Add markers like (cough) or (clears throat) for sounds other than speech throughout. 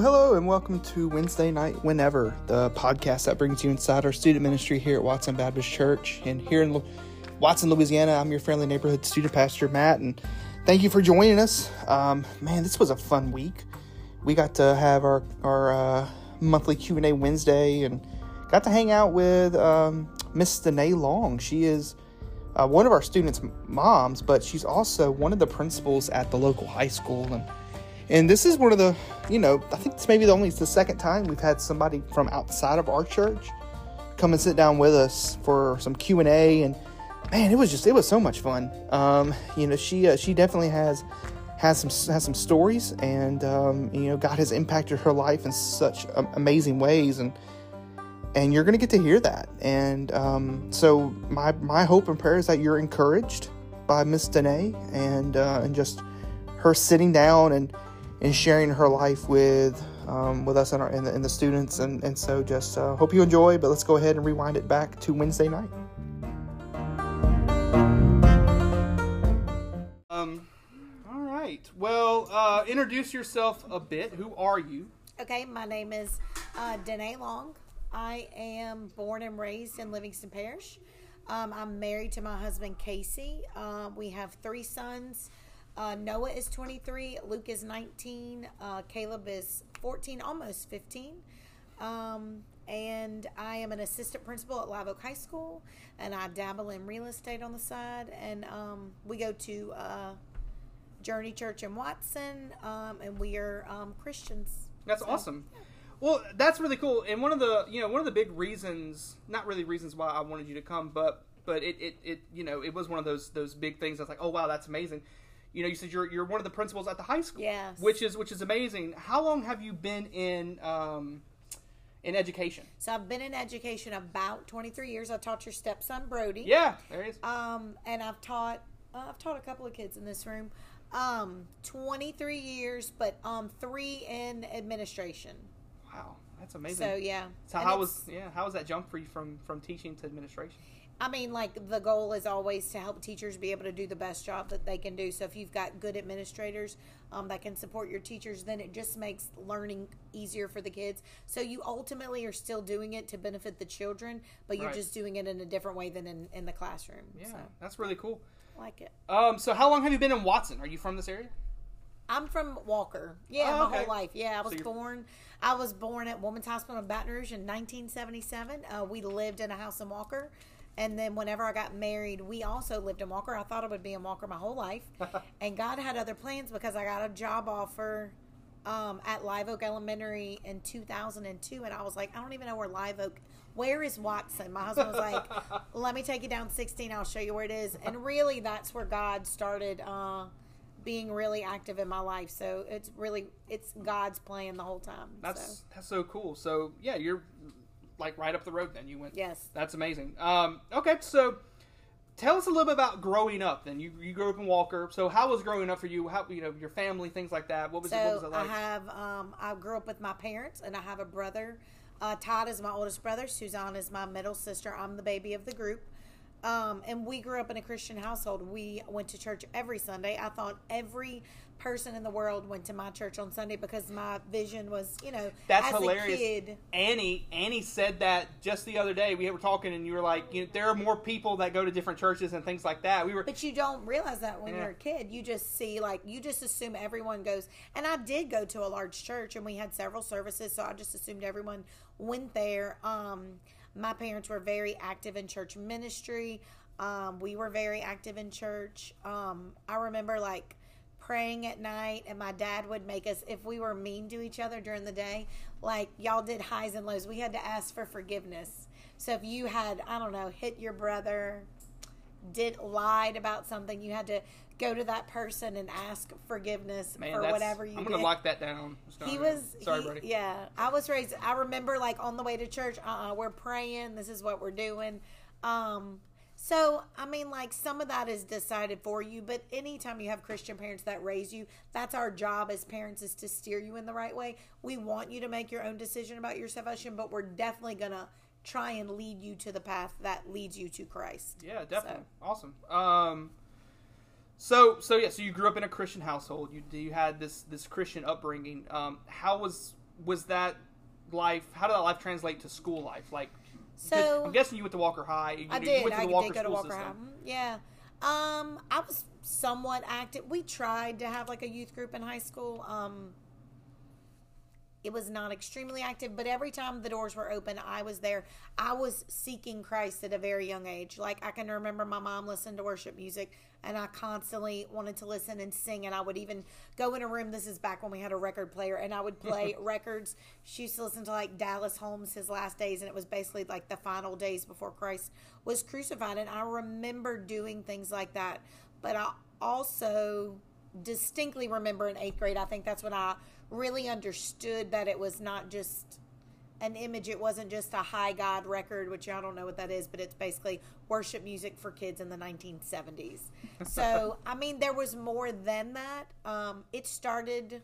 Well, hello and welcome to Wednesday Night Whenever, the podcast that brings you inside our student ministry here at Watson Baptist Church. And here in Watson, Louisiana, I'm your friendly neighborhood student pastor, Matt, and thank you for joining us. Um, man, this was a fun week. We got to have our, our uh, monthly Q&A Wednesday and got to hang out with um, Miss Dané Long. She is uh, one of our students' moms, but she's also one of the principals at the local high school. And and this is one of the, you know, I think it's maybe the only it's the second time we've had somebody from outside of our church come and sit down with us for some Q and A. And man, it was just it was so much fun. Um, you know, she uh, she definitely has has some has some stories, and um, you know, God has impacted her life in such amazing ways, and and you're to get to hear that. And um, so my my hope and prayer is that you're encouraged by Miss Dané and uh, and just her sitting down and and sharing her life with um, with us and, our, and, the, and the students. And, and so just uh, hope you enjoy, but let's go ahead and rewind it back to Wednesday night. Um, all right. Well, uh, introduce yourself a bit. Who are you? Okay, my name is uh, Dané Long. I am born and raised in Livingston Parish. Um, I'm married to my husband Casey. Uh, we have three sons. Uh, Noah is 23, Luke is 19, uh, Caleb is 14, almost 15. Um, and I am an assistant principal at Live Oak High School, and I dabble in real estate on the side. And um, we go to uh, Journey Church in Watson, um, and we are um, Christians. That's awesome. Well, that's really cool. And one of the you know one of the big reasons, not really reasons why I wanted you to come, but but it it, it you know it was one of those those big things. I was like, oh wow, that's amazing. You know, you said you're you're one of the principals at the high school, Yes. which is which is amazing. How long have you been in um, in education? So I've been in education about 23 years. I taught your stepson Brody. Yeah, there it is. Um, and I've taught uh, I've taught a couple of kids in this room. Um, 23 years, but um, three in administration. Wow, that's amazing. So yeah. So And how was yeah how was that jump for you from from teaching to administration? I mean, like the goal is always to help teachers be able to do the best job that they can do. So if you've got good administrators um, that can support your teachers, then it just makes learning easier for the kids. So you ultimately are still doing it to benefit the children, but you're Right. just doing it in a different way than in, in the classroom. Yeah, So that's really cool. I like it. Um, so how long have you been in Watson? Are you from this area? I'm from Walker. Yeah, Oh, my whole life. Yeah, I was you're- born. I was born at Women's Hospital in Baton Rouge in 1977. Uh, we lived in a house in Walker, and then whenever I got married, we also lived in Walker. I thought I would be in Walker my whole life, (laughs) and God had other plans because I got a job offer um, at Live Oak Elementary in 2002, and I was like, I don't even know where Live Oak. Where is Watson? My husband was like, (laughs) "Let me take you down 16. I'll show you where it is." And really, that's where God started. Uh, being really active in my life. So it's really it's God's plan the whole time. That's so, that's so cool. So yeah, you're like right up the road. Then you went. yes. That's amazing. Um, okay, so tell us a little bit about growing up. Then you you grew up in Walker. So how was growing up for you? How you know your family, things like that. What was it? What was So it like? I have um, I grew up with my parents and I have a brother. Uh, Todd is my oldest brother. Suzanne is my middle sister. I'm the baby of the group. Um, and we grew up in a Christian household. We went to church every Sunday. I thought every person in the world went to my church on Sunday because my vision was, you know, That's as hilarious. a kid. Annie Annie said that just the other day. We were talking, and you were like, you know, there are more people that go to different churches and things like that. We were. But you don't realize that when Yeah. you're a kid. You just see, like, you just assume everyone goes. And I did go to a large church, and we had several services, so I just assumed everyone went there. Um, my parents were very active in church ministry. Um, we were very active in church. Um, I remember, like, praying at night, and my dad would make us, if we were mean to each other during the day, like, y'all did highs and lows, we had to ask for forgiveness. So if you had, I don't know, hit your brother, did lied about something, you had to go to that person and ask forgiveness Man, for whatever you I'm gonna lock that down. Just he was Sorry, he- buddy. Yeah, I was raised. I remember like on the way to church. Uh, uh we're praying. This is what we're doing. Um, so I mean, like some of that is decided for you. But anytime you have Christian parents that raise you, that's our job as parents is to steer you in the right way. We want you to make your own decision about your salvation, but we're definitely gonna try and lead you to the path that leads you to Christ. Yeah, definitely. Awesome. Um, so so yeah, so you grew up in a Christian household. You you had this this Christian upbringing. Um, how was was that life? How did that life translate to school life? Like, So- I'm guessing you went to Walker High. You, I you did. went to I Walker did go to Walker High. system. Mhm, Yeah. Um, I was somewhat active. We tried to have like a youth group in high school. Um, it was not extremely active, but every time the doors were open, I was there. I was seeking Christ at a very young age. Like I can remember my mom listened to worship music, and I constantly wanted to listen and sing. And I would even go in a room. This is back when we had a record player, and I would play (laughs) records. She used to listen to like Dallas Holmes, his last days, and it was basically like the final days before Christ was crucified. And I remember doing things like that. But I also distinctly remember in eighth grade, I think that's when I really understood that it was not just an image. It wasn't just a high God record, which I don't know what that is, but it's basically worship music for kids in the 1970s. (laughs) So, I mean, there was more than that. Um, it started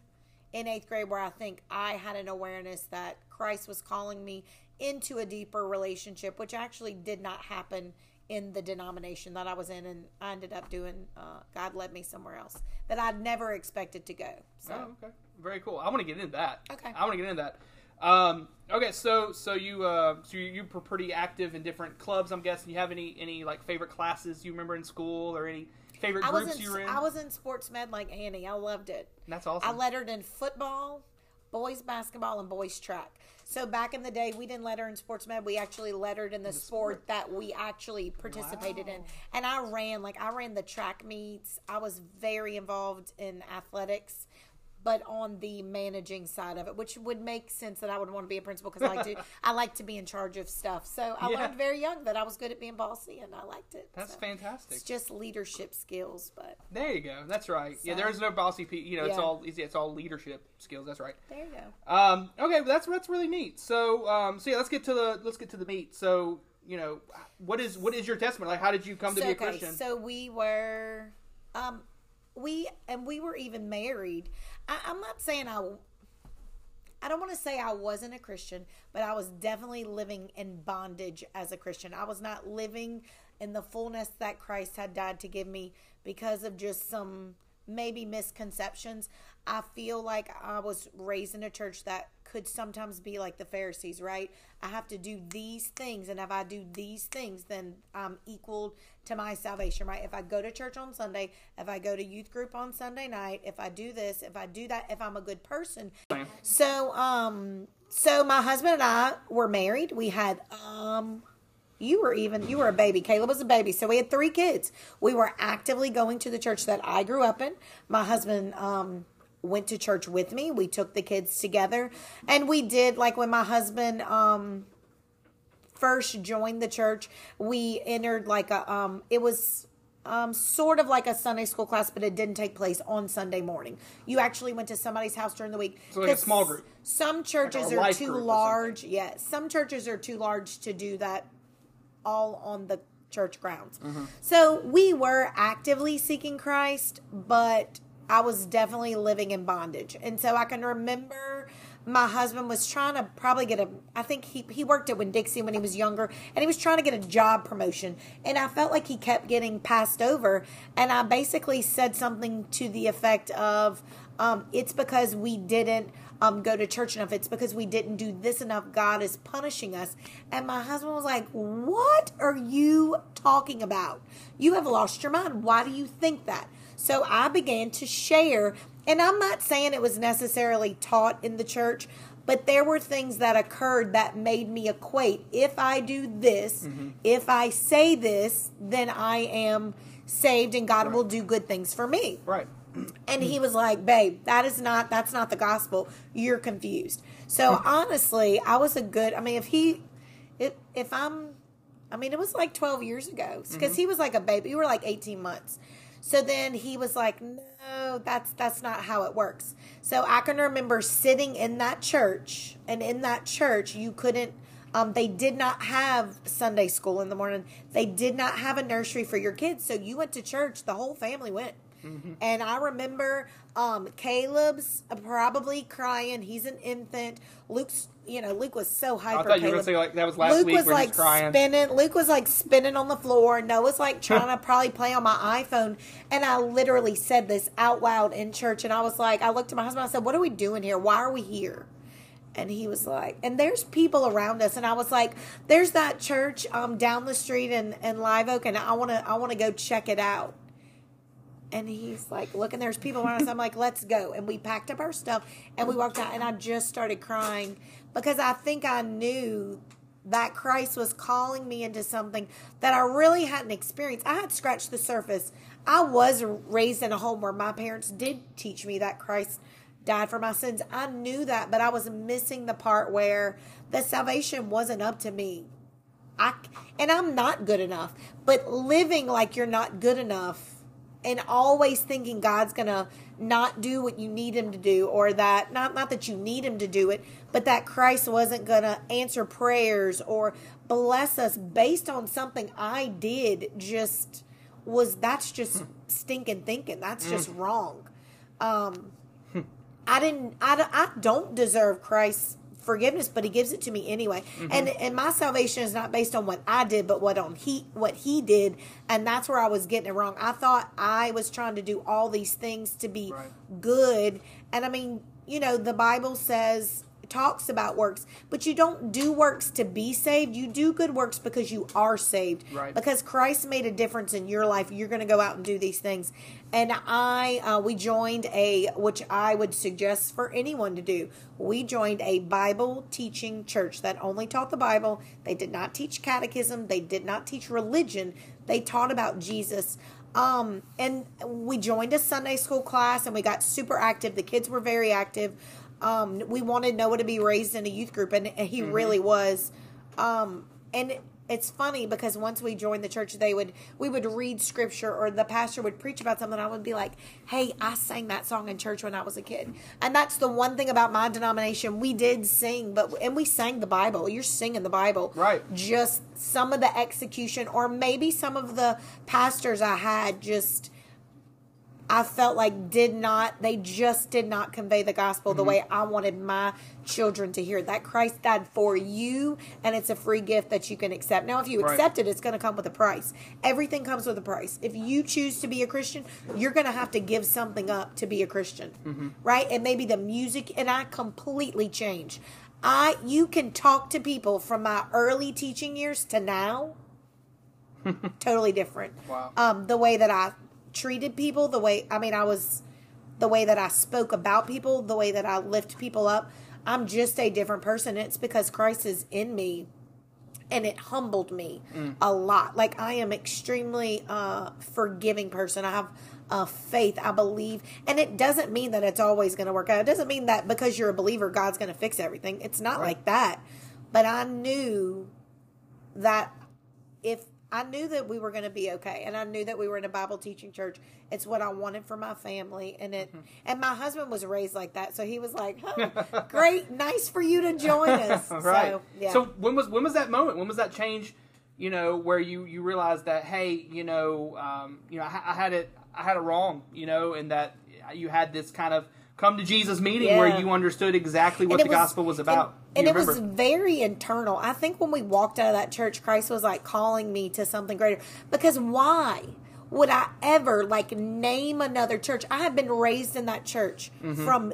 in eighth grade where I think I had an awareness that Christ was calling me into a deeper relationship, which actually did not happen in the denomination that I was in, and I ended up doing. Uh, God led me somewhere else that I'd never expected to go. So Oh, okay. Very cool. I want to get into that. Okay. I want to get into that. Um, okay, so so you uh, so you, you were pretty active in different clubs. I'm guessing. You have any any like favorite classes you remember in school or any favorite I groups in you were in? I was in sports med like Annie. I loved it. That's awesome. I lettered in football, boys basketball, and boys track. So back in the day, we didn't letter in sports med. We actually lettered in the, sport, that we actually participated in. And I ran like I ran the track meets. I was very involved in athletics. But on the managing side of it, which would make sense that I would want to be a principal because I like to, (laughs) I like to be in charge of stuff. So I Yeah. learned very young that I was good at being bossy, and I liked it. That's So fantastic. It's just leadership skills, but There you go. That's right. yeah, there's no bossy. Pe- you know, it's all it's, it's all leadership skills. That's right. there you go. Um, okay, well, that's that's really neat. So, um, so yeah, let's get to the let's get to the meat. So, you know, what is what is your testimony? Like, how did you come to so, be a okay, Christian? so we were, um, we and we were even married. I, I'm not saying I. I don't want to say I wasn't a Christian, but I was definitely living in bondage as a Christian. I was not living in the fullness that Christ had died to give me because of just some maybe misconceptions. I feel like I was raised in a church that could sometimes be like the Pharisees, right? I have to do these things, and if I do these things, then I'm equal to my salvation, right? If I go to church on Sunday, if I go to youth group on Sunday night, if I do this, if I do that, if I'm a good person. So, um, so my husband and I were married. We had, um, you were even you were a baby. Caleb was a baby, so we had three kids. We were actively going to the church that I grew up in. My husband um, went to church with me. We took the kids together, and we did like when my husband um, first joined the church. We entered like a um, it was um, sort of like a Sunday school class, but it didn't take place on Sunday morning. You actually went to somebody's house during the week. So like a small group. Some churches a are too large. Yeah, some churches are too large to do that all on the church grounds. So we were actively seeking Christ, but I was definitely living in bondage. And so I can remember my husband was trying to probably get a I think he he worked at Winn Dixie when he was younger and he was trying to get a job promotion and I felt like he kept getting passed over and I basically said something to the effect of um, it's because we didn't um, go to church enough. It's because we didn't do this enough. God is punishing us. And my husband was like, What are you talking about? You have lost your mind. Why do you think that? So I began to share, and I'm not saying it was necessarily taught in the church, but there were things that occurred that made me equate if I do this, mm-hmm. if I say this, then I am saved and God will do good things for me. right. (clears throat) And he was like, "Babe, that is not that's not the gospel. You're confused." So mm-hmm. honestly, I was a good. I mean, if he, if if I'm, I mean, it was like 12 years ago because mm-hmm. he was like a baby. We were like 18 months. So then he was like, "No, that's that's not how it works." So I can remember sitting in that church, and in that church, you couldn't. Um, they did not have Sunday school in the morning. They did not have a nursery for your kids. So you went to church. The whole family went. And I remember um, Caleb's probably crying. He's an infant. Luke's, you know, Luke was so hyper. I thought you were gonna say like that was last Luke week was like crying. spinning. Luke was like spinning on the floor. Noah's like (laughs) trying to probably play on my iPhone. And I literally said this out loud in church. And I was like, I looked at my husband. I said, "What are we doing here? Why are we here?" and he was like, and there's people around us, and I was like, there's that church um down the street in in Live Oak, and I want to I want to go check it out. And he's like, look, and there's people around us. I'm like, let's go. And we packed up our stuff and we walked out, and I just started crying because I think I knew that Christ was calling me into something that I really hadn't experienced. I had scratched the surface. I was raised in a home where my parents did teach me that Christ died for my sins. I knew that, but I was missing the part where the salvation wasn't up to me. I and I'm not good enough, but living like you're not good enough and always thinking God's going to not do what you need him to do or that not not that you need him to do it, but that Christ wasn't going to answer prayers or bless us based on something I did just was that's just stinking thinking. That's just wrong. Um I didn't I, I don't deserve Christ's forgiveness, but he gives it to me anyway. Mm-hmm. And and my salvation is not based on what I did, but what on he what he did, and that's where I was getting it wrong. I thought I was trying to do all these things to be Right. good. And I mean, you know, the Bible says talks about works, but you don't do works to be saved. You do good works because you are saved. Right. Because Christ made a difference in your life. You're going to go out and do these things. And I, uh, we joined a, which I would suggest for anyone to do. We joined a Bible teaching church that only taught the Bible. They did not teach catechism. They did not teach religion. They taught about Jesus. Um, and we joined a Sunday school class and we got super active. The kids were very active. Um, we wanted Noah to be raised in a youth group and, he really was. Um, and it's funny because once we joined the church, they would we would read scripture or the pastor would preach about something. I would be like, "Hey, I sang that song in church when I was a kid," and that's the one thing about my denomination. We did sing, but and we sang the Bible. You're singing the Bible, Right. Just some of the execution, or maybe some of the pastors I had just I felt like did not they just did not convey the gospel the way I wanted my children to hear that Christ died for you and it's a free gift that you can accept. Now if you Right. accept it it's going to come with a price. Everything comes with a price. If you choose to be a Christian, you're going to have to give something up to be a Christian. Right? And maybe the music and I completely changed. I you can talk to people from my early teaching years to now (laughs) totally different. Wow. Um, the way that I treated people, the way I mean, I was the way that I spoke about people, the way that I lift people up. I'm just a different person. It's because Christ is in me, and it humbled me a lot. Like I am extremely uh, forgiving person. I have uh, faith. I believe, and it doesn't mean that it's always going to work out. It doesn't mean that because you're a believer, God's going to fix everything. It's not Right. like that. But I knew that if I knew that we were going to be okay, and I knew that we were in a Bible teaching church. It's what I wanted for my family, and it. Mm-hmm. And my husband was raised like that, so he was like, "Huh, "Great, (laughs) nice for you to join us." (laughs) right. So, yeah. So when was when was that moment? When was that change? You know, where you you realized that hey, you know, um, you know, I, I had it, I had it wrong, you know, and that you had this kind of come to Jesus meeting where you understood exactly what the it gospel was about. And, and it remember? was very internal. I think when we walked out of that church, Christ was like calling me to something greater. Because why would I ever like name another church? I have been raised in that church Mm-hmm. from.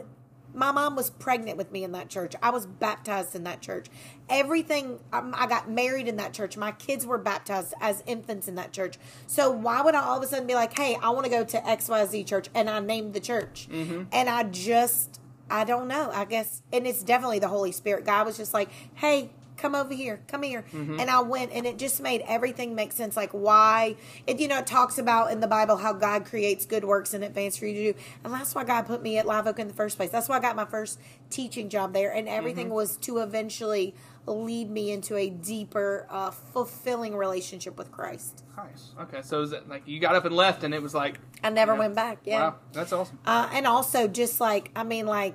My mom was pregnant with me in that church. I was baptized in that church. Everything, um, I got married in that church. My kids were baptized as infants in that church. So why would I all of a sudden be like, hey, I want to go to XYZ church? And I named the church. Mm-hmm. And I just, I don't know. I guess, and it's definitely the Holy Spirit. God was just like, "Hey, come over here, come here," Mm-hmm. and I went, and it just made everything make sense. Like why it, you know, it talks about in the Bible how God creates good works in advance for you to do, and that's why God put me at Live Oak in the first place. That's why I got my first teaching job there, and everything Mm-hmm. was to eventually lead me into a deeper, uh, fulfilling relationship with Christ. nice. Okay, so is it like you got up and left, and it was like I never went back. Yeah. wow, that's awesome. uh, and also just like I mean like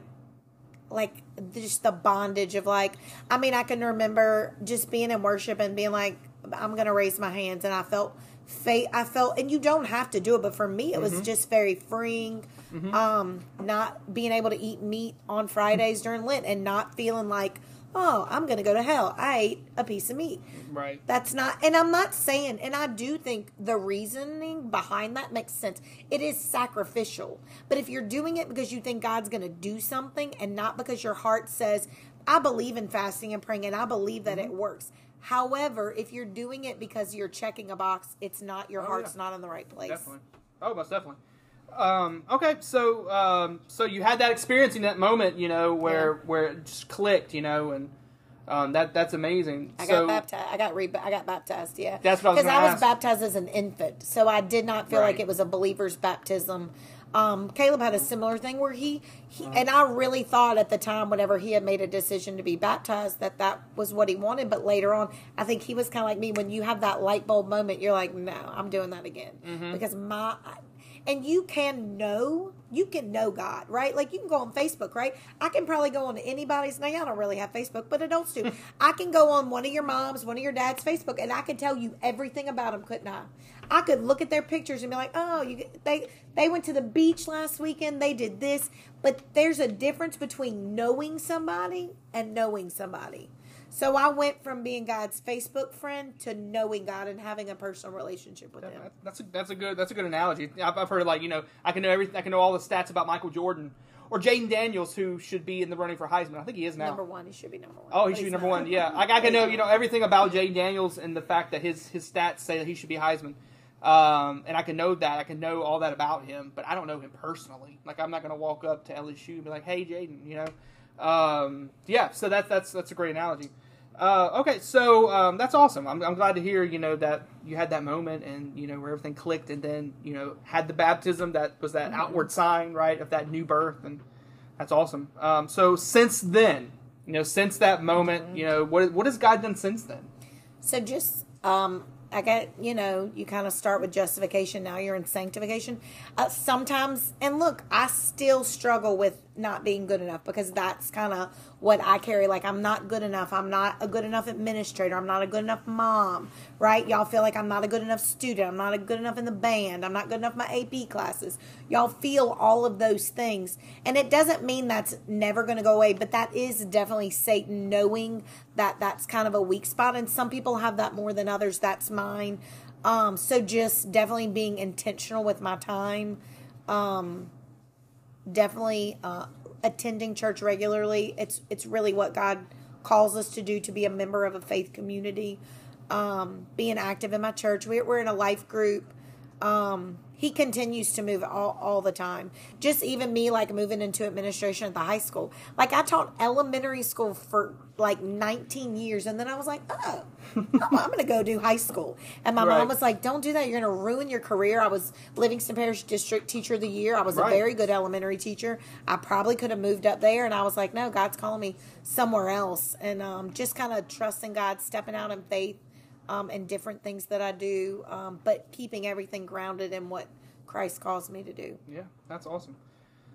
like just the bondage of like I mean I can remember just being in worship and being like I'm gonna raise my hands and I felt faith I felt and you don't have to do it but for me it was just very freeing um not being able to eat meat on Fridays during Lent and not feeling like oh I'm gonna go to hell I ate a piece of meat Right. that's not, and I'm not saying, and I do think the reasoning behind that makes sense. It is sacrificial. But if you're doing it because you think God's going to do something and not because your heart says, I believe in fasting and praying, and I believe that Mm-hmm. it works. However, if you're doing it because you're checking a box, it's not your Oh, heart's yeah. not in the right place. Definitely. Oh, most definitely. Um, okay, so um, so you had that experience in that moment, you know, where where it just clicked, you know, and um, that that's amazing. I so got baptized. I got re- I got baptized. Yeah, That's what I was because I was ask. baptized as an infant, so I did not feel like it was a believer's baptism. Um, Caleb had a similar thing where he, he and I really thought at the time, whenever he had made a decision to be baptized, that that was what he wanted. But later on, I think he was kind of like me. When you have that light bulb moment, you're like, no, I'm doing that again Mm-hmm. because my. And you can know, you can know God, right? Like you can go on Facebook, right? I can probably go on anybody's. Now, y'all don't really have Facebook, but adults do. (laughs) I can go on one of your mom's, one of your dad's Facebook, and I can tell you everything about them, couldn't I? I could look at their pictures and be like, oh, you they they went to the beach last weekend, they did this. But there's a difference between knowing somebody and knowing somebody. So I went from being God's Facebook friend to knowing God and having a personal relationship with Him. That's a, that's a good that's a good analogy. I've, I've heard like you know I can know everything I can know all the stats about Michael Jordan or Jayden Daniels who should be in the running for Heisman. I think he is now. Number one, he should be number one. Oh, he should be number not. one. Yeah, I, I can know you know everything about Jayden Daniels and the fact that his his stats say that he should be Heisman. Um, and I can know that I can know all that about him, but I don't know him personally. Like I'm not gonna walk up to LSU and be like, "Hey, Jayden," you know. Um, yeah, so that's that's that's a great analogy. Uh, okay, so um, that's awesome. I'm, I'm glad to hear you know that you had that moment and you know where everything clicked, and then you know had the baptism that was that outward sign, right, of that new birth, and that's awesome. Um, so since then, you know, since that moment, you know, what what has God done since then? So just um I got you know you kind of start with justification. Now you're in sanctification. Uh, sometimes, and look, I still struggle with not being good enough because that's kind of what I carry. Like I'm not good enough. I'm not a good enough administrator. I'm not a good enough mom. Right? Y'all feel like I'm not a good enough student. I'm not a good enough in the band. I'm not good enough in my AP classes. Y'all feel all of those things, and it doesn't mean that's never going to go away. But that is definitely Satan knowing that that's kind of a weak spot, and some people have that more than others. That's mine. Um, so just definitely being intentional with my time. Um, definitely uh, attending church regularly. It's it's really what God calls us to do to be a member of a faith community. Um, being active in my church. We're, we're in a life group. Um, he continues to move all, all the time. Just even me, like moving into administration at the high school. Like I taught elementary school for like 19 years, and then I was like, oh, I'm, I'm going to go do high school. And my Right. mom was like, don't do that. You're going to ruin your career. I was Livingston Parish District Teacher of the Year. I was Right. a very good elementary teacher. I probably could have moved up there, and I was like, no, God's calling me somewhere else. And um, just kind of trusting God, stepping out in faith um, and different things that I do, um, but keeping everything grounded in what Christ calls me to do. Yeah, that's awesome.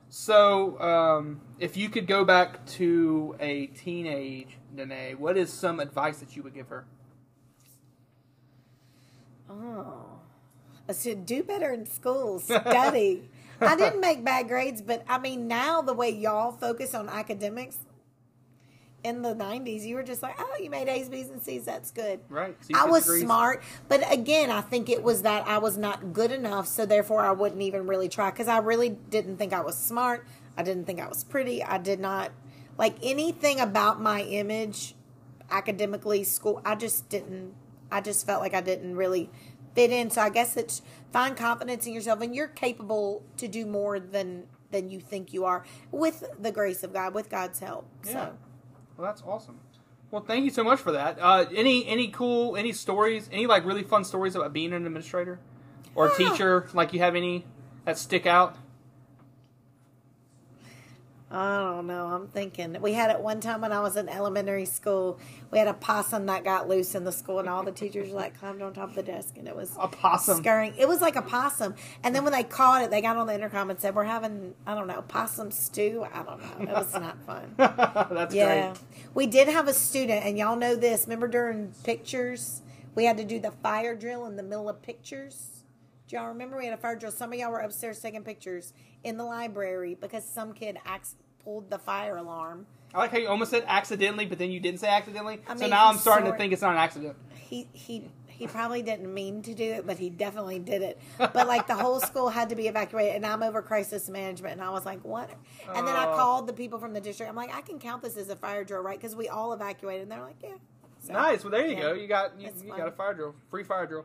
So, um, if you could go back to a teenage Dané, what is some advice that you would give her? Oh, I said do better in school, (laughs) study. I didn't make bad grades, but I mean now the way y'all focus on academics. In the '90s, you were just like, "Oh, you made A's, B's, and C's. That's good." Right. So I was degrees. smart, but again, I think it was that I was not good enough, so therefore I wouldn't even really try because I really didn't think I was smart. I didn't think I was pretty. I did not like anything about my image academically, school. I just didn't. I just felt like I didn't really fit in. So I guess it's find confidence in yourself, and you're capable to do more than than you think you are with the grace of God, with God's help. Yeah. So. Well, that's awesome. Well, thank you so much for that. Uh, any any cool any stories? Any like really fun stories about being an administrator or a teacher? Like you have any that stick out? Oh, I don't know. I'm thinking we had it one time when I was in elementary school. We had a possum that got loose in the school, and all the teachers like climbed on top of the desk, and it was A possum. scurrying. It was like a possum, and then when they caught it, they got on the intercom and said, "We're having I don't know possum stew." I don't know. It was not fun. (laughs) that's Yeah, great. we did have a student, and y'all know this. Remember during pictures, we had to do the fire drill in the middle of pictures. Do y'all remember we had a fire drill? Some of y'all were upstairs taking pictures in the library because some kid ac- pulled the fire alarm. I like how you almost said accidentally, but then you didn't say accidentally. I so now I'm starting to think it's not an accident. He he he probably didn't mean to do it, but he definitely did it. But like the whole school had to be evacuated, and I'm over crisis management, and I was like, what? And then I Oh. called the people from the district. I'm like, I can count this as a fire drill, right? Because we all evacuated, and they're like, yeah. So, Nice. Well, there you yeah. go. You got you, you got a fire drill, free fire drill.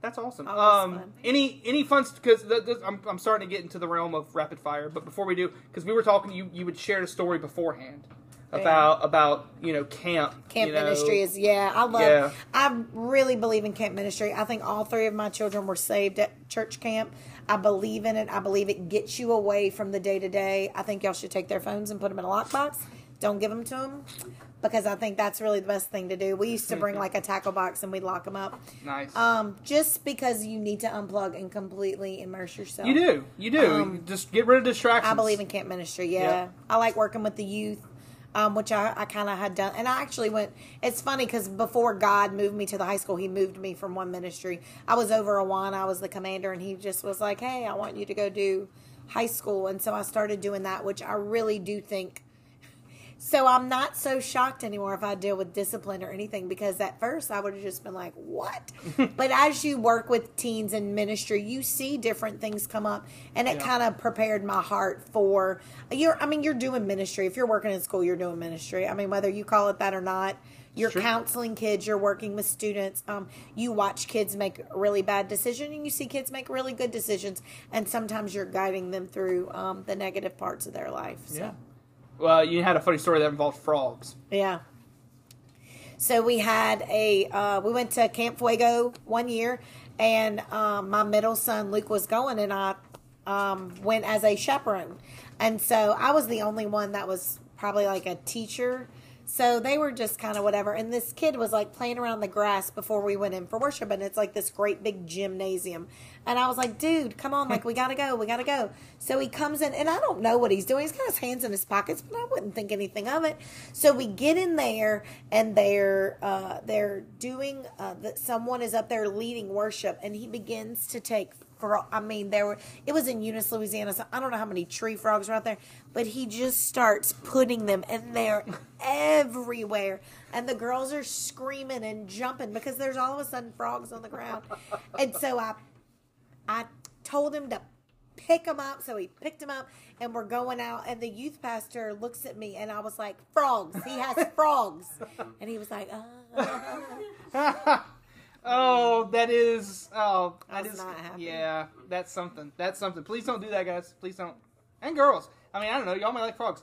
That's awesome. Always um, fun. any any fun because I'm I'm starting to get into the realm of rapid fire. But before we do, because we were talking, you you would share a story beforehand about about you know camp. Camp you know. ministry is yeah. I love. Yeah. I really believe in camp ministry. I think all three of my children were saved at church camp. I believe in it. I believe it gets you away from the day to day. I think y'all should take their phones and put them in a lockbox. Don't give them to them because I think that's really the best thing to do. We used to bring like a tackle box and we'd lock them up. Nice. Um, just because you need to unplug and completely immerse yourself. you do. You do. um, Just get rid of distractions. I believe in camp ministry. Yeah, Yep. I like working with the youth, um, which I, I kind of had done. And I actually went. It's funny because before God moved me to the high school, He moved me from one ministry. I was over Awana. I was the commander, and He just was like, "Hey, I want you to go do high school." And so I started doing that, which I really do think. So I'm not so shocked anymore if I deal with discipline or anything because at first I would have just been like, "What?" (laughs) but as you work with teens in ministry, you see different things come up, and it Yeah. kind of prepared my heart for you're. I mean, you're doing ministry. If you're working in school, you're doing ministry. I mean, whether you call it that or not. You're Sure. counseling kids. You're working with students. Um, you watch kids make really bad decision, and you see kids make really good decisions. And sometimes you're guiding them through um, the negative parts of their life. So. Yeah. Well, you had a funny story that involved frogs. Yeah. So we had a uh, we went to Camp Fuego one year, and um, my middle son Luke was going, and I um, went as a chaperone, and so I was the only one that was probably like a teacher. So they were just kind of whatever. And this kid was like playing around the grass before we went in for worship. And it's like this great big gymnasium. And I was like, dude, come on. Like, we got to go. We got to go. So he comes in, and I don't know what he's doing. He's got his hands in his pockets, but I wouldn't think anything of it. So we get in there, and they're, uh, they're doing, uh, that someone is up there leading worship. And he begins to take fro- I mean, there were. It was in Eunice, Louisiana. So I don't know how many tree frogs were out there, but he just starts putting them, and they're everywhere. And the girls are screaming and jumping because there's all of a sudden frogs on the ground. And so I, I told him to pick him up. So he picked him up, and we're going out. And the youth pastor looks at me, and I was like, "Frogs! He has (laughs) frogs!" And he was like, uh. (laughs) oh, that is. Oh, I that was is. not happy. Yeah, that's something. That's something. Please don't do that, guys. Please don't. And girls. I mean, I don't know. Y'all might like frogs.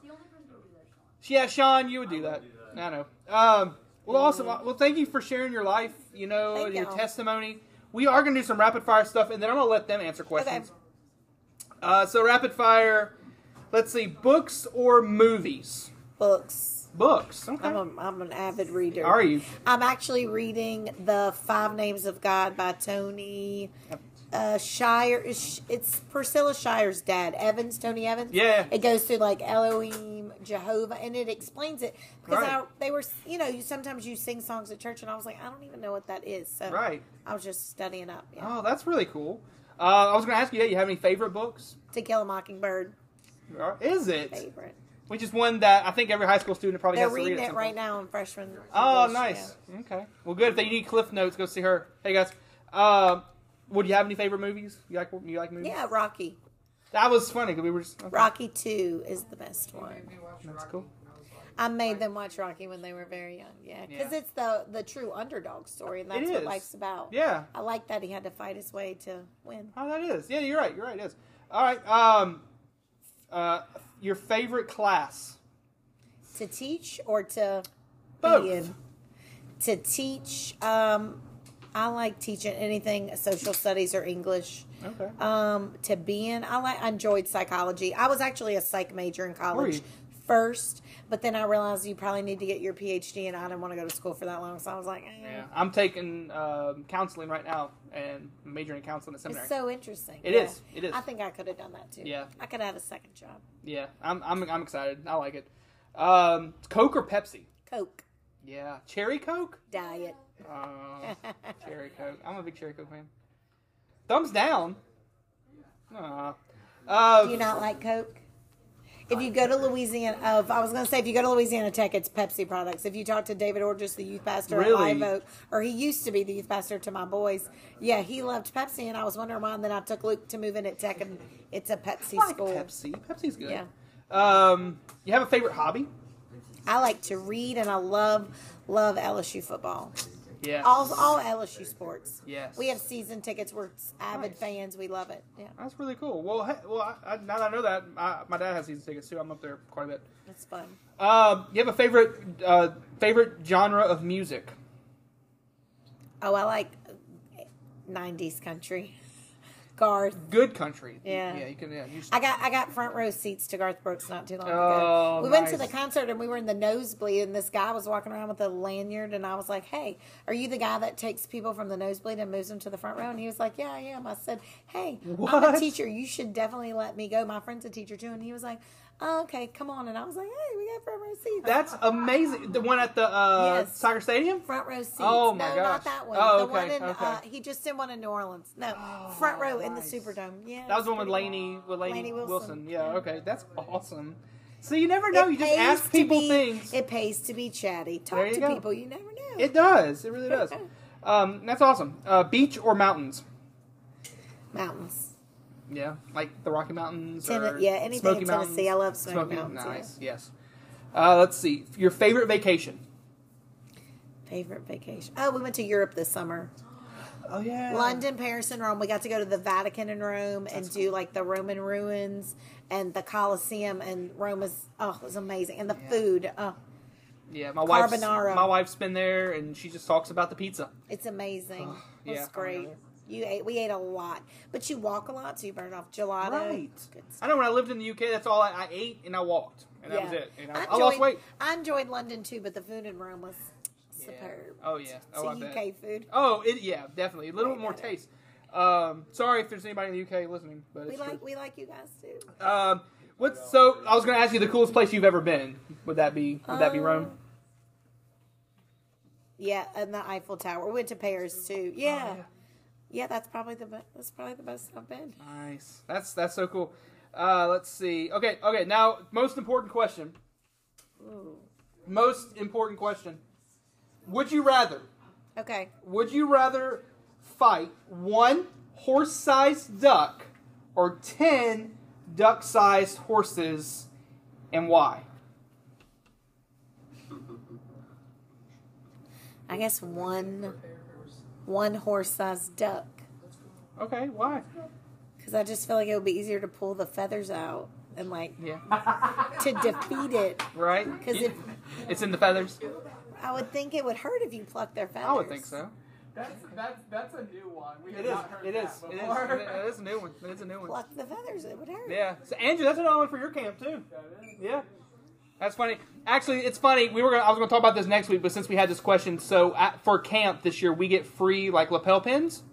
Yeah, Sean, you would do that. I know. Um, well, awesome. Well, thank you for sharing your life. You know, Thank your y'all. testimony. We are gonna do some rapid fire stuff, and then I'm gonna let them answer questions. Uh, so rapid fire. Let's see, books or movies. books. Books. Okay. I'm, a, I'm an avid reader. Are you? I'm actually reading the Five Names of God by Tony uh, Shirer. It's it's Priscilla Shirer's dad, Evans, Tony Evans. Yeah. It goes through like Elohim, Jehovah, and it explains it because Right. I, they were, you know, you sometimes you sing songs at church, and I was like, I don't even know what that is. So Right. I was just studying up. Yeah. Oh, that's really cool. Uh, I was going to ask you, yeah, you have any favorite books? To Kill a Mockingbird, Is it? favorite. Which is one that I think every high school student probably They're has to read reading it right point. now in freshman. Oh, English, nice. yeah. Okay. Well, good. If they need cliff notes, go see her. Hey, guys. Uh, would you have any favorite movies? You like you like movies? Yeah, Rocky. That was funny because we were just. okay. Rocky Two is the best one. That's cool. I made them watch Rocky when they were very young. Yeah, because Yeah. it's the the true underdog story, and that's what life's about. Yeah. I like that he had to fight his way to win. Oh, that is. Yeah, you're right. You're right. It is. All right. Um, uh, your favorite class? To teach or to Both. be in? To teach, um, I like teaching anything social studies or English. Okay. Um, to be in, I like I enjoyed psychology. I was actually a psych major in college first, but then I realized you probably need to get your PhD, and I didn't want to go to school for that long, so I was like, eh. Yeah. I'm taking um, counseling right now and majoring in counseling at seminary. It's so interesting. It is. is. It is. I think I could have done that too. Yeah. I could have had a second job. yeah. I'm, I'm, I'm excited. I like it. Um, Coke or Pepsi? Coke Yeah. Cherry Coke? diet. Uh, (laughs) cherry Coke. I'm a big Cherry Coke fan. Thumbs down. Uh, Do you not like Coke? If you go to Louisiana, oh, I was going to say if you go to Louisiana Tech, it's Pepsi products. If you talk to David Orgis, the youth pastor Really? at Live Oak, or he used to be the youth pastor to my boys, yeah, he loved Pepsi, and I was wondering why. And then I took Luke to move in at Tech, and it's a Pepsi I like school. Pepsi. Pepsi's good. Yeah. Um, you have a favorite hobby? I like to read, and I love love LSU football. Yeah. All all LSU sports. Yes. We have season tickets. We're avid Nice. fans. We love it. Yeah, That's really cool. Well, hey, well, I, I, now that I know that, I, my dad has season tickets too. I'm up there quite a bit. it's fun. Um, you have a favorite uh, favorite genre of music? Oh, I like '90s country. Garth. Good country. Yeah. Yeah, you can. Yeah, you I got I got front row seats to Garth Brooks not too long Oh, ago. We went to the concert and we were in the nosebleed and this guy was walking around with a lanyard and I was like, "Hey, are you the guy that takes people from the nosebleed and moves them to the front row?" And he was like, "Yeah, I am." I said, "Hey, I'm a teacher. You should definitely let me go. My friend's a teacher too." And he was like, oh, "Okay, come on." And I was like, "Hey, we got front row seats." that's (laughs) amazing. The one at the uh, Yes. soccer stadium. Front row seats. Oh, my no, gosh. not that one. Oh, the one in okay. uh, he just did one in New Orleans. No, front row in the. Superdome. Yeah, That was the one with Lainey with Laney, Lainey Wilson. Wilson. Yeah. Okay, that's awesome. So you never know. It you just ask people be- things. It pays to be chatty. Talk to go. people you never know. It does. It really does. (laughs) Um, that's awesome. Uh, beach or mountains? Mountains. Yeah, like the Rocky Mountains. Ten- or yeah, anything Smoky in Tennessee. Mountains. I love Smoky Mountains, yeah. Nice. Yes. Uh, let's see. Your favorite vacation? Favorite vacation. Oh, we went to Europe this summer. Oh yeah. London, Paris, and Rome. We got to go to the Vatican in Rome and do like the Roman ruins and the Colosseum. And Rome was oh, it was amazing. And the Yeah. food, oh, Yeah, my wife's Carbonara. my wife's been there, and she just talks about the pizza. it's amazing. It's yeah, great. You ate. We ate a lot, but you walk a lot, so you burn off gelato. Right. I know when I lived in the UK, that's all I, I ate, and I walked, and that was it. And I, I, I lost weight. I enjoyed London too, but the food in Rome was Yeah. superb. Oh yeah. It's Oh, I a bet. UK food. Oh, it, yeah, definitely. A little bit more taste. Um, sorry if there's anybody in the UK listening, but We like true. we like you guys too. Um, what's so? I was going to ask you the coolest place you've ever been. Would that be? Would that be Um, Rome? Yeah, and the Eiffel Tower. We went to Paris too. Oh, Yeah, yeah. That's probably the best. That's probably the best I've been. Nice. That's that's so cool. Uh, let's see. Okay, okay. Now, most important question. Ooh. Most important question. Would you rather? Okay. Would you rather fight one horse-sized duck or ten duck-sized horses, and why? I guess one one horse sized duck Okay, why? because I just feel like it would be easier to pull the feathers out and like Yeah. to defeat it. Right? 'Cause if- it's in the feathers. I would think it would hurt if you pluck their feathers. I would think so. That's that's that's a new one. We have It is. not heard It that is. It is. before. It is a new one. It is a new one. Pluck the feathers, it would hurt. Yeah. So Andrew, that's another one for your camp too. That is. Yeah. That's funny. Actually, it's funny. We were gonna, I was going to talk about this next week, but since we had this question, so at, for camp this year, we get free like lapel pins,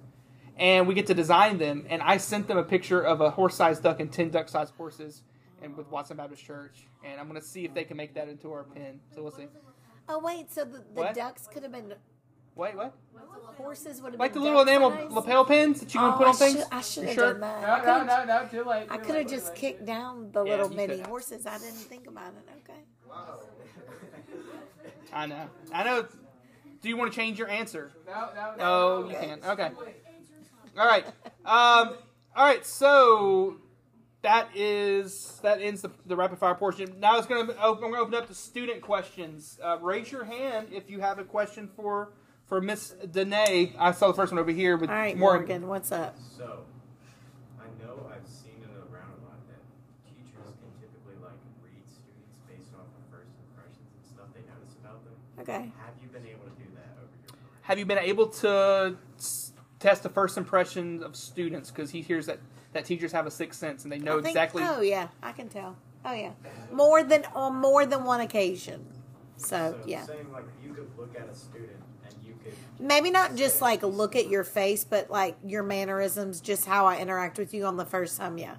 and we get to design them. And I sent them a picture of a horse-sized duck and ten duck-sized horses, and with Watson Baptist Church. And I'm going to see if they can make that into our pin. So we'll see. Oh wait, so the, the ducks could have been Wait, what? horses would have Like the been little enamel size? lapel pins that you can Oh, put on I things? should- I should have done that. No, I no, could've- no, no, too late. I too could have late, just late. kicked down the Yeah, little you mini could. horses. I didn't think about it. Okay. I know. I know. Do you want to change your answer? No, no, No, no. you can't. Okay. All right. Um, all right. So that is that ends the, the rapid fire portion. Now it's going to open. I'm going to open up to student questions. Uh, raise your hand if you have a question for for Miss Dané. I saw the first one over here with All right, Morgan. Morgan, what's up? So, I know I've seen it around a lot that teachers can typically like read students based off of first impressions and stuff they notice about them. Okay. Have you been able to do that over your career? Have you been able to test the first impression of students? Because he hears that that teachers have a sixth sense and they know think- exactly. Oh yeah, I can tell. Oh yeah, more than on more than one occasion. So so yeah, saying like you could look at a student and you could maybe not just like look at your face, but like your mannerisms, just how I interact with you on the first time. Yeah.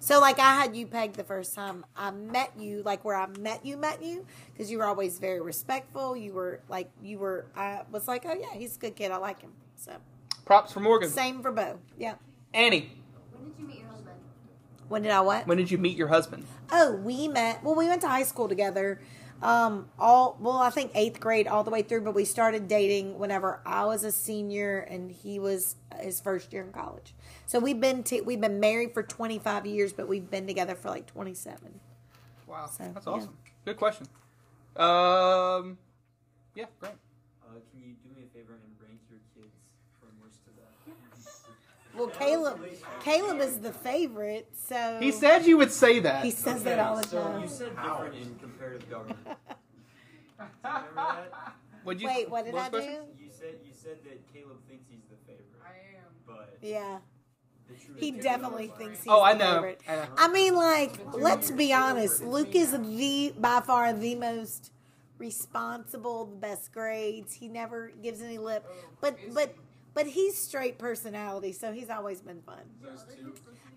So like I had you pegged the first time I met you, like where I met you, met you, because you were always very respectful. You were like you were. I was like, oh yeah, he's a good kid. I like him. So Props for Morgan. same for Bo. Yeah. Annie. When did you meet your husband? When did I what? When did you meet your husband? Oh, we met. Well, we went to high school together. Um, all well, I think eighth grade all the way through. But we started dating whenever I was a senior and he was his first year in college. So we've been to, we've been married for twenty five years, but we've been together for like twenty seven. Wow, So, that's yeah. awesome. Good question. Um, yeah, great. Uh, can you do me a favor and rank your kids from worst to best? Well, Caleb, Caleb is the favorite, so He said you would say that. he says that all the so time. you said different in comparative government. Do you remember that? Would you? Wait, what did I the question? do? You said you said that Caleb thinks he's the favorite, I am. but Yeah, the truth he definitely thinks he's Oh, I the know. favorite. I know. I mean, like, let's be honest. Luke is the by far the most responsible, the best grades. He never gives any lip, oh, but but but he's straight personality, so he's always been fun.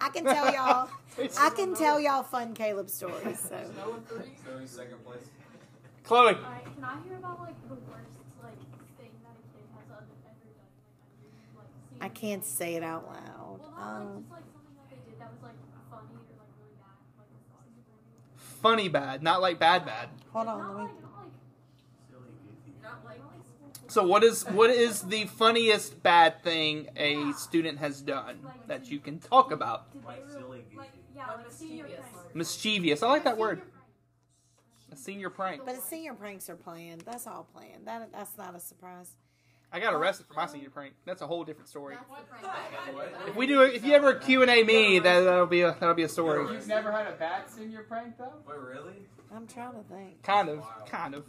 I can tell y'all. (laughs) I can tell y'all fun Caleb stories. So No and three. So second place. Chloe. Alright, can I hear about like the worst like thing that a kid has ever ever done? Like, under, like I can't say it out loud. Well, not Um, just like that they did that was like funny or really bad. Funny bad, not like bad bad. hold not on, let me. like not like Silly goofy. not like like So what is what is the funniest bad thing a student has done that you can talk about? Like silly like yeah Like like mischievous. Mischievous. I like that word. A senior prank. But senior pranks are planned. That's all planned. That that's not a surprise. I got arrested for my senior prank. That's a whole different story. That's the prank. If we do, if you ever Q and A me, that that'll be a that'll be a story. You've never had a bad senior prank though? Wait, really? I'm trying to think. Kind of, kind of.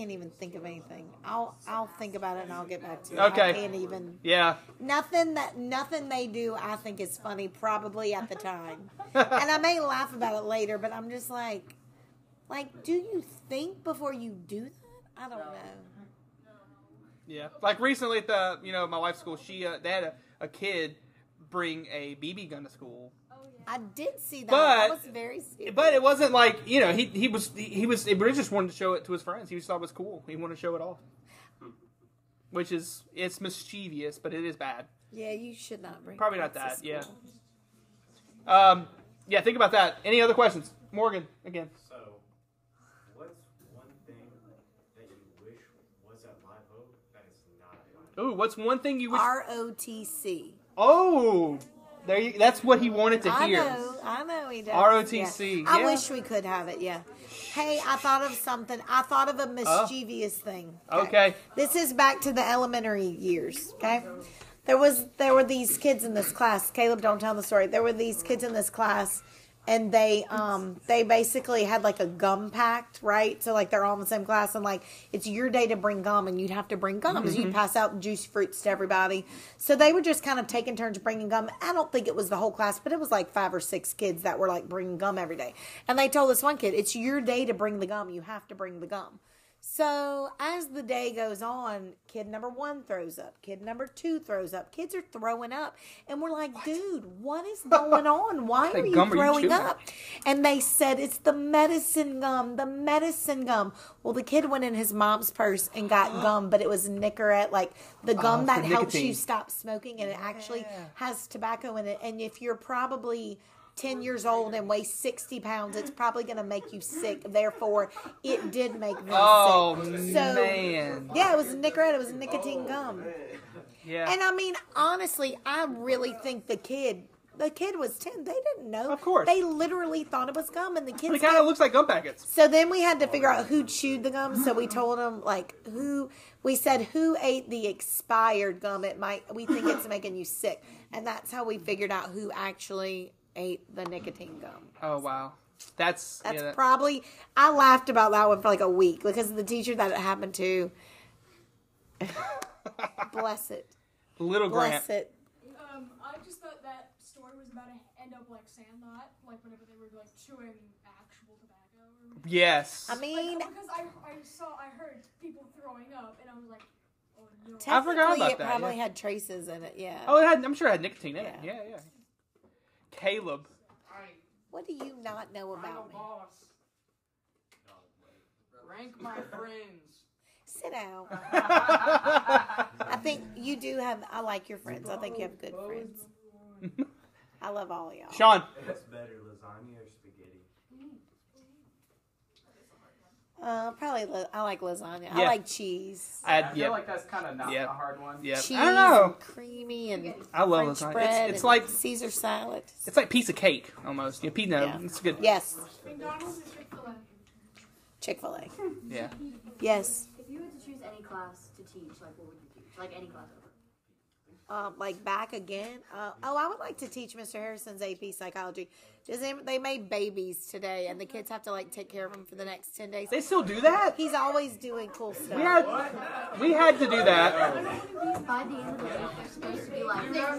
I can't even think of anything. I'll I'll think about it and I'll get back to you. Okay. I can't even. Yeah. Nothing that nothing they do I think is funny probably at the time. (laughs) and I may laugh about it later, but I'm just like like do you think before you do that? I don't know. Yeah, like recently at the you know my wife's school, she uh, they had a, a kid bring a BB gun to school, yeah. I did see that. But- that was very stupid. but it wasn't like you know he he was he, he was he just wanted to show it to his friends. He just thought it was cool. He wanted to show it off, which is it's mischievous, but it is bad. yeah, you should not bring Probably not kids to that, yeah. Um, yeah, think about that. Any other questions, Morgan? Again, So, what's one thing that you wish was at Live Oak that is not at Live Oak? ooh, what's one thing you wish? ROTC. Oh, there you, that's what he wanted to I hear. know, I know he does. ROTC, Yeah. I yeah. wish we could have it. Yeah. Hey, I thought of something. I thought of a oh. mischievous thing. Okay. This is back to the elementary years. Okay. There was there were these kids in this class. Caleb, don't tell the story. There were these kids in this class, and they um they basically had like a gum pact, right? So like they're all in the same class, and like it's your day to bring gum, and you'd have to bring gum, as you'd pass out Juicy Fruits to everybody. So they were just kind of taking turns bringing gum. I don't think it was the whole class, but it was like five or six kids that were like bringing gum every day. And they told this one kid, "It's your day to bring the gum. You have to bring the gum." So as the day goes on, kid number one throws up, kid number two throws up. Kids are throwing up, and we're like, "Dude, what is (laughs) going on? Why are you are you throwing up?" And they said it's the medicine gum, the medicine gum. Well, the kid went in his mom's purse and got (gasps) gum, but it was Nicorette, like the gum Oh, that helps you stop smoking, and it actually has tobacco in it. And if you're probably 10 years old and weigh 60 pounds, it's probably going to make you sick. Therefore, it did make me Oh sick. So, man, yeah, it was Nicorette. It was nicotine gum. yeah. And I mean, honestly, I really think the kid. The kid was ten. They didn't know. Of course. they literally thought it was gum, and the kids. it kind of looks like gum packets. so then we had to figure out who chewed the gum. So we told them like who. We said who ate the expired gum. It might. We think it's making you sick, and that's how we figured out who actually ate the nicotine gum. Oh wow, that's That's yeah, that- probably. I laughed about that one for like a week because the teacher that it happened to. (laughs) bless it. little Grant. Bless it. Um, I just thought that story was about to end up like Sandlot, like whenever they were like chewing actual tobacco. Or, Yes. I mean, like, because I, I saw, I heard people throwing up, and I was like, oh no. I forgot technically about it that, probably yeah. had traces in it. Yeah. oh, it had, I'm sure it had nicotine in it. Yeah. Yeah, yeah. Caleb. What do you not know I'm a about me? boss. Rank my friends. Sit down. (laughs) I think you do have. I like your friends. I think you have good friends. I love all y'all. Sean. What's better, lasagna or spaghetti? Uh, probably la- I like lasagna. I Yeah. like cheese. I, I feel yeah, like that's kind of not Yeah. a hard one. yeah. Cheese I don't know. and creamy and I love French lasagna. bread It's, it's and like Caesar salad. it's like piece of cake almost. Yeah, pizza. Yeah. It's good. Yes, McDonald's or Chick Fil A. Chick Fil A. Yeah. Yes, If you were to choose any class to teach, like what would you teach? Like any class ever? Um, like back again. Uh, oh, I would like to teach Mr. Harrison's AP psychology. Does they, they made babies today, and the kids have to like take care of them for the next ten days. They still do that. He's always doing cool stuff. We had we had to do that. By the end of the week, they're supposed to be like they're,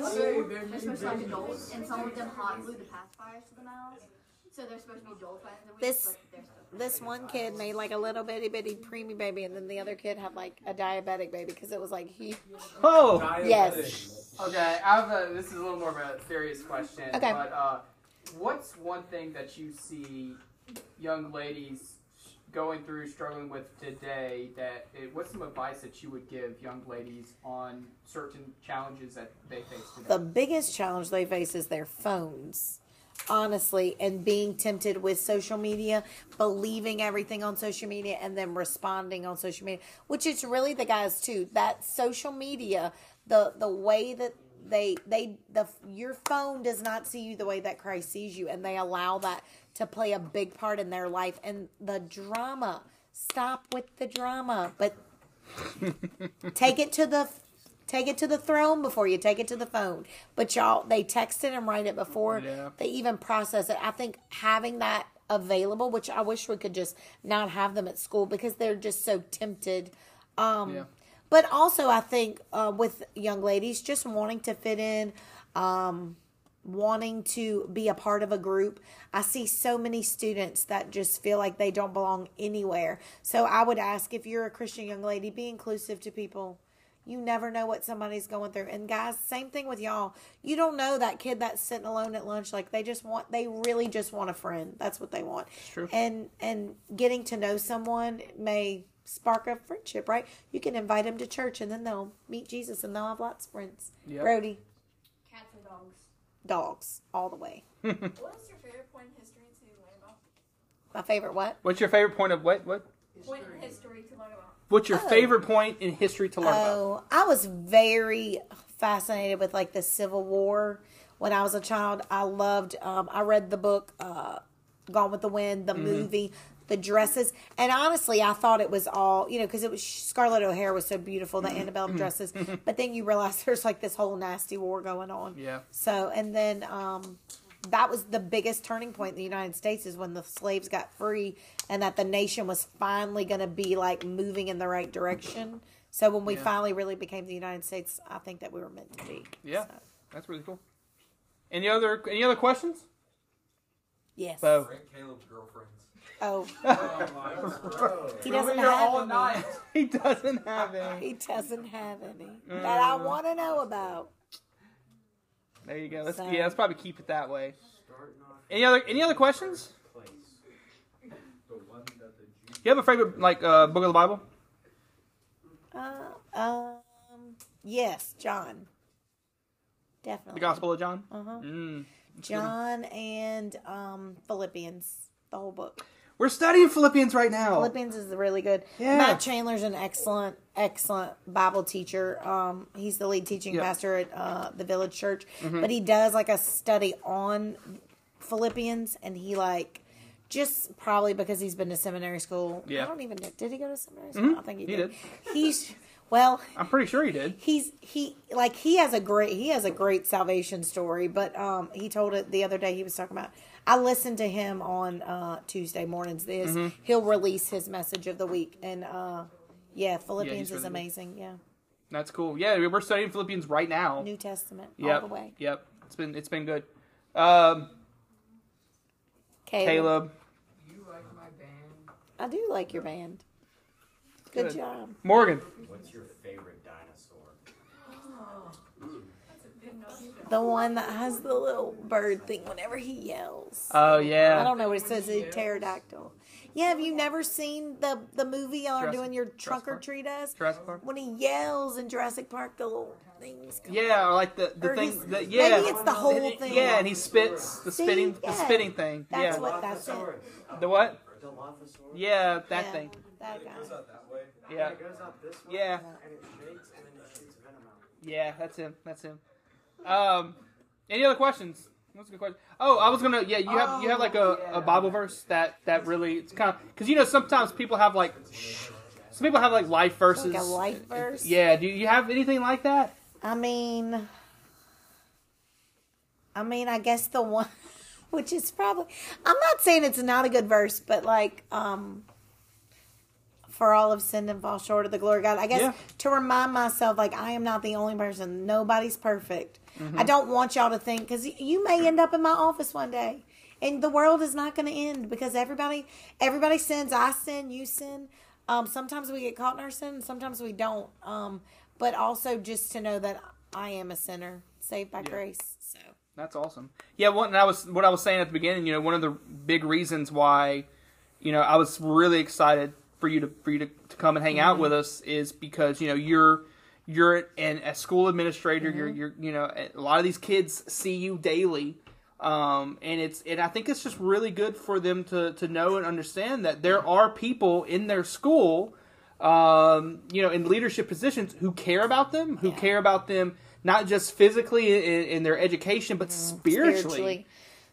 they're supposed to like adults, and some of them hot glue the pacifiers to the mouths. So they're supposed to be adults by the end of the week, This- but they're still. This one kid made like a little bitty bitty preemie baby, and then the other kid had like a diabetic baby because it was like he. (laughs) Oh, Yes. Okay, I have a. This is a little more of a serious question. Okay. But uh, what's one thing that you see young ladies going through, struggling with today? That it, what's some advice that you would give young ladies on certain challenges that they face today? The biggest challenge they face is their phones. Honestly, and being tempted with social media, believing everything on social media, and then responding on social media, which is really the guys too. That social media, the the way that they they the your phone does not see you the way that Christ sees you, and they allow that to play a big part in their life and the drama. Stop with the drama, but (laughs) take it to the take it to the throne before you take it to the phone. But y'all, they text it and write it before Yeah. they even process it. I think having that available, which I wish we could just not have them at school because they're just so tempted. Um, Yeah. But also, I think uh, with young ladies, just wanting to fit in, um, wanting to be a part of a group. I see so many students that just feel like they don't belong anywhere. So I would ask if you're a Christian young lady, be inclusive to people. You never know what somebody's going through. And guys, same thing with y'all. You don't know that kid that's sitting alone at lunch like they just want they really just want a friend. That's what they want. true. And and getting to know someone may spark a friendship, right? You can invite them to church and then they'll meet Jesus and they'll have lots of friends. Yep. Brody, Cats and dogs. dogs all the way. (laughs) What is your favorite point in history to learn about? My favorite what? What's your favorite point of what? What? Point in history to learn about. What's your Oh. favorite point in history to learn about? Oh, I was very fascinated with like the Civil War when I was a child. I loved. Um, I read the book uh, Gone with the Wind, Mm-hmm. the movie, the dresses, and honestly, I thought it was all you know because it was Scarlett O'Hara was so beautiful, the (clears throat) Mm-hmm. antebellum dresses. But then you realize (laughs) there's like this whole nasty war going on. Yeah. So and then um, that was the biggest turning point in the United States is when the slaves got free and that the nation was finally going to be like moving in the right direction. So when we Yeah. finally really became the United States, I think that we were meant to be. Yeah. So, That's really cool. Any other any other questions? yes. Bo. Caleb's girlfriends. Oh, (laughs) oh Bro. he doesn't Here all have night. any. (laughs) he doesn't have any. He doesn't have any uh, that I want to know about. There you go. Let's, So- yeah, let's probably keep it that way. Any other any other questions? place. The one that the Jews You have a favorite like uh, book of the Bible? Uh, um, yes, John. Definitely. The Gospel of John. Uh huh. Mm. John and um Philippians, the whole book. We're studying Philippians right now. Philippians is really good. Yeah. Matt Chandler's an excellent, excellent Bible teacher. Um, he's the lead teaching Yep. pastor at uh, the Village Church, Mm-hmm. but he does like a study on Philippians, and he like just probably because he's been to seminary school. Yeah. I don't even know. Did he go to seminary school? Mhm. I think he, He did. did. He's well. I'm pretty sure he did. He's he like he has a great he has a great salvation story, but um he told it the other day he was talking about I listened to him on uh Tuesday mornings this. Mm-hmm. He'll release his message of the week and uh yeah, Philippians really is good. amazing. Yeah. That's cool. Yeah, we're studying Philippians right now. New Testament yep. all the way. Yep. It's been it's been good. Um, Caleb. Caleb, You like my band? I do like your band. Good, Good. job. Morgan. What's your favorite The one that has the little bird thing whenever he yells. Oh yeah. I don't know what it says. A pterodactyl. Yeah, have you never seen the the movie y'all are Jurassic- doing your trunk or Park? treat us? Jurassic Park. When he yells in Jurassic Park, the little things. Come Yeah, or like the the Or thing he's- that yeah. maybe it's the whole thing. Yeah, and he spits the See? spitting the Yeah. spitting thing. That's yeah. what that's it. The what? Dilophosaurus. Yeah, that Yeah, thing. That guy. goes out that way. Yeah. It goes out this way. Yeah. And it shakes and then it shoots venom out. Yeah, that's him. That's him. Um, any other questions? That's a good question. Oh, I was gonna. Yeah, you have you have like a, a Bible verse that that really it's kind of because you know sometimes people have like some people have like life verses. Like a life verse. Yeah. Do you have anything like that? I mean, I mean, I guess the one, (laughs) which is probably, I'm not saying it's not a good verse, but like, um, for all of sinned and fall short of the glory of God. I guess Yeah. to remind myself, like, I am not the only person. Nobody's perfect. Mm-hmm. I don't want y'all to think because you may end up in my office one day, and the world is not going to end because everybody, everybody sins. I sin, you sin. Um, sometimes we get caught in our sin, sometimes we don't. Um, but also just to know that I am a sinner, saved by grace. So That's awesome. Yeah, what I was what I was saying at the beginning. You know, one of the big reasons why, you know, I was really excited for you to for you to, to come and hang out with us is because you know you're you're an, a school administrator. You're you're you know a lot of these kids see you daily. Um, and it's and I think it's just really good for them to to know and understand that there are people in their school um, you know, in leadership positions who care about them, who care about them not just physically in, in their education, but spiritually.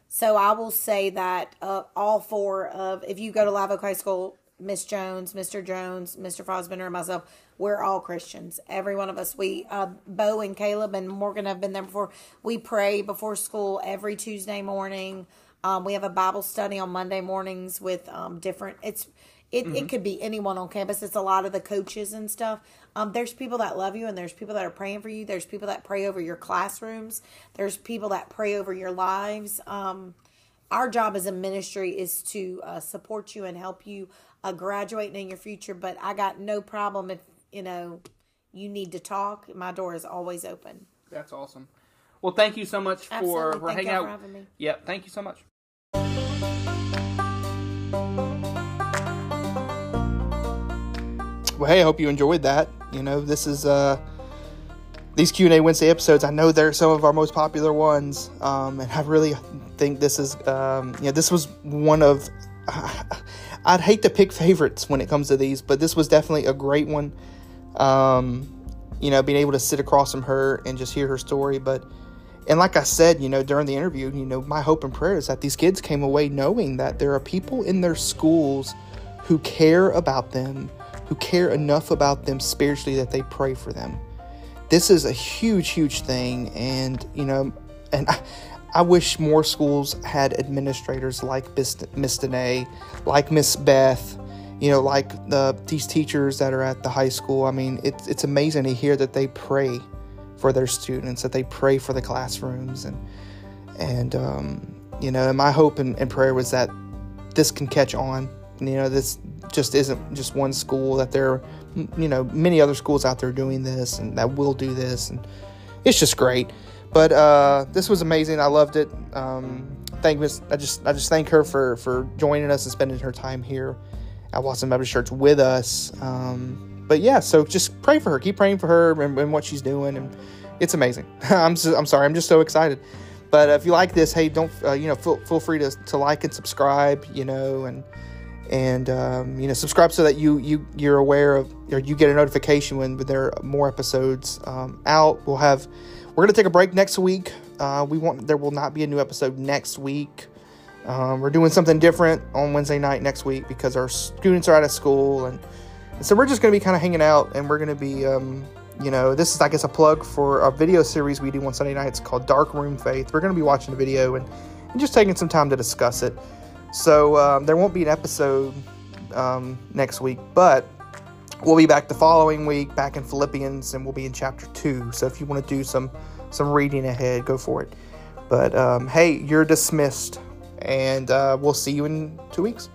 So I will say that uh, all four of, if you go to Live Oak High School, Miss Jones, Mr. Jones, Mr. Fosbender, and myself, we're all Christians. Every one of us. We, uh, Bo and Caleb and Morgan have been there before. We pray before school every Tuesday morning. Um, we have a Bible study on Monday mornings with um, different. It's it, it could be anyone on campus. It's a lot of the coaches and stuff. Um, there's people that love you, and there's people that are praying for you. There's people that pray over your classrooms. There's people that pray over your lives. Um, our job as a ministry is to uh, support you and help you uh, graduate in your future. But I got no problem if you know you need to talk. My door is always open. That's awesome. Well, thank you so much for, for hanging out. for having me. Yep, thank you so much. Well, hey, I hope you enjoyed that. You know, this is uh these Q and A Wednesday episodes. I know they're some of our most popular ones, um, and I really think this is, um, you know, this was one of. (laughs) I'd hate to pick favorites when it comes to these, but this was definitely a great one. Um, you know, being able to sit across from her and just hear her story, but. And like I said, you know, during the interview, you know, my hope and prayer is that these kids came away knowing that there are people in their schools who care about them, who care enough about them spiritually that they pray for them. This is a huge, huge thing. And, you know, and I, I wish more schools had administrators like Miss Dané, like Miss Beth, you know, like the these teachers that are at the high school. I mean, it's it's amazing to hear that they pray for their students, that they pray for the classrooms, and and um, you know, and my hope and, and prayer was that this can catch on. You know, this just isn't just one school. That there, are, you know, many other schools out there doing this, and that will do this, and it's just great. But uh, this was amazing. I loved it. Um, thank Miss. I just I just thank her for for joining us and spending her time here at Watson Baptist Church with us. Um, but yeah, so just pray for her. Keep praying for her and, and what she's doing, and it's amazing. (laughs) I'm so, I'm sorry. I'm just so excited. But if you like this, hey, don't uh, you know feel, feel free to, to like and subscribe. You know, and and um, you know subscribe so that you you you're aware of or you get a notification when when there are more episodes um, out. We'll have we're gonna take a break next week. Uh, we want there will not be a new episode next week. Um, we're doing something different on Wednesday night next week because our students are out of school and, and so we're just gonna be kind of hanging out and we're gonna be um, you know this is I guess a plug for a video series we do on Sunday nights called Dark Room Faith. We're gonna be watching the video and, and just taking some time to discuss it. So um, there won't be an episode um, next week, but we'll be back the following week, back in Philippians, and we'll be in chapter two. So if you want to do some some reading ahead, go for it. But um, hey, you're dismissed, and uh, we'll see you in two weeks.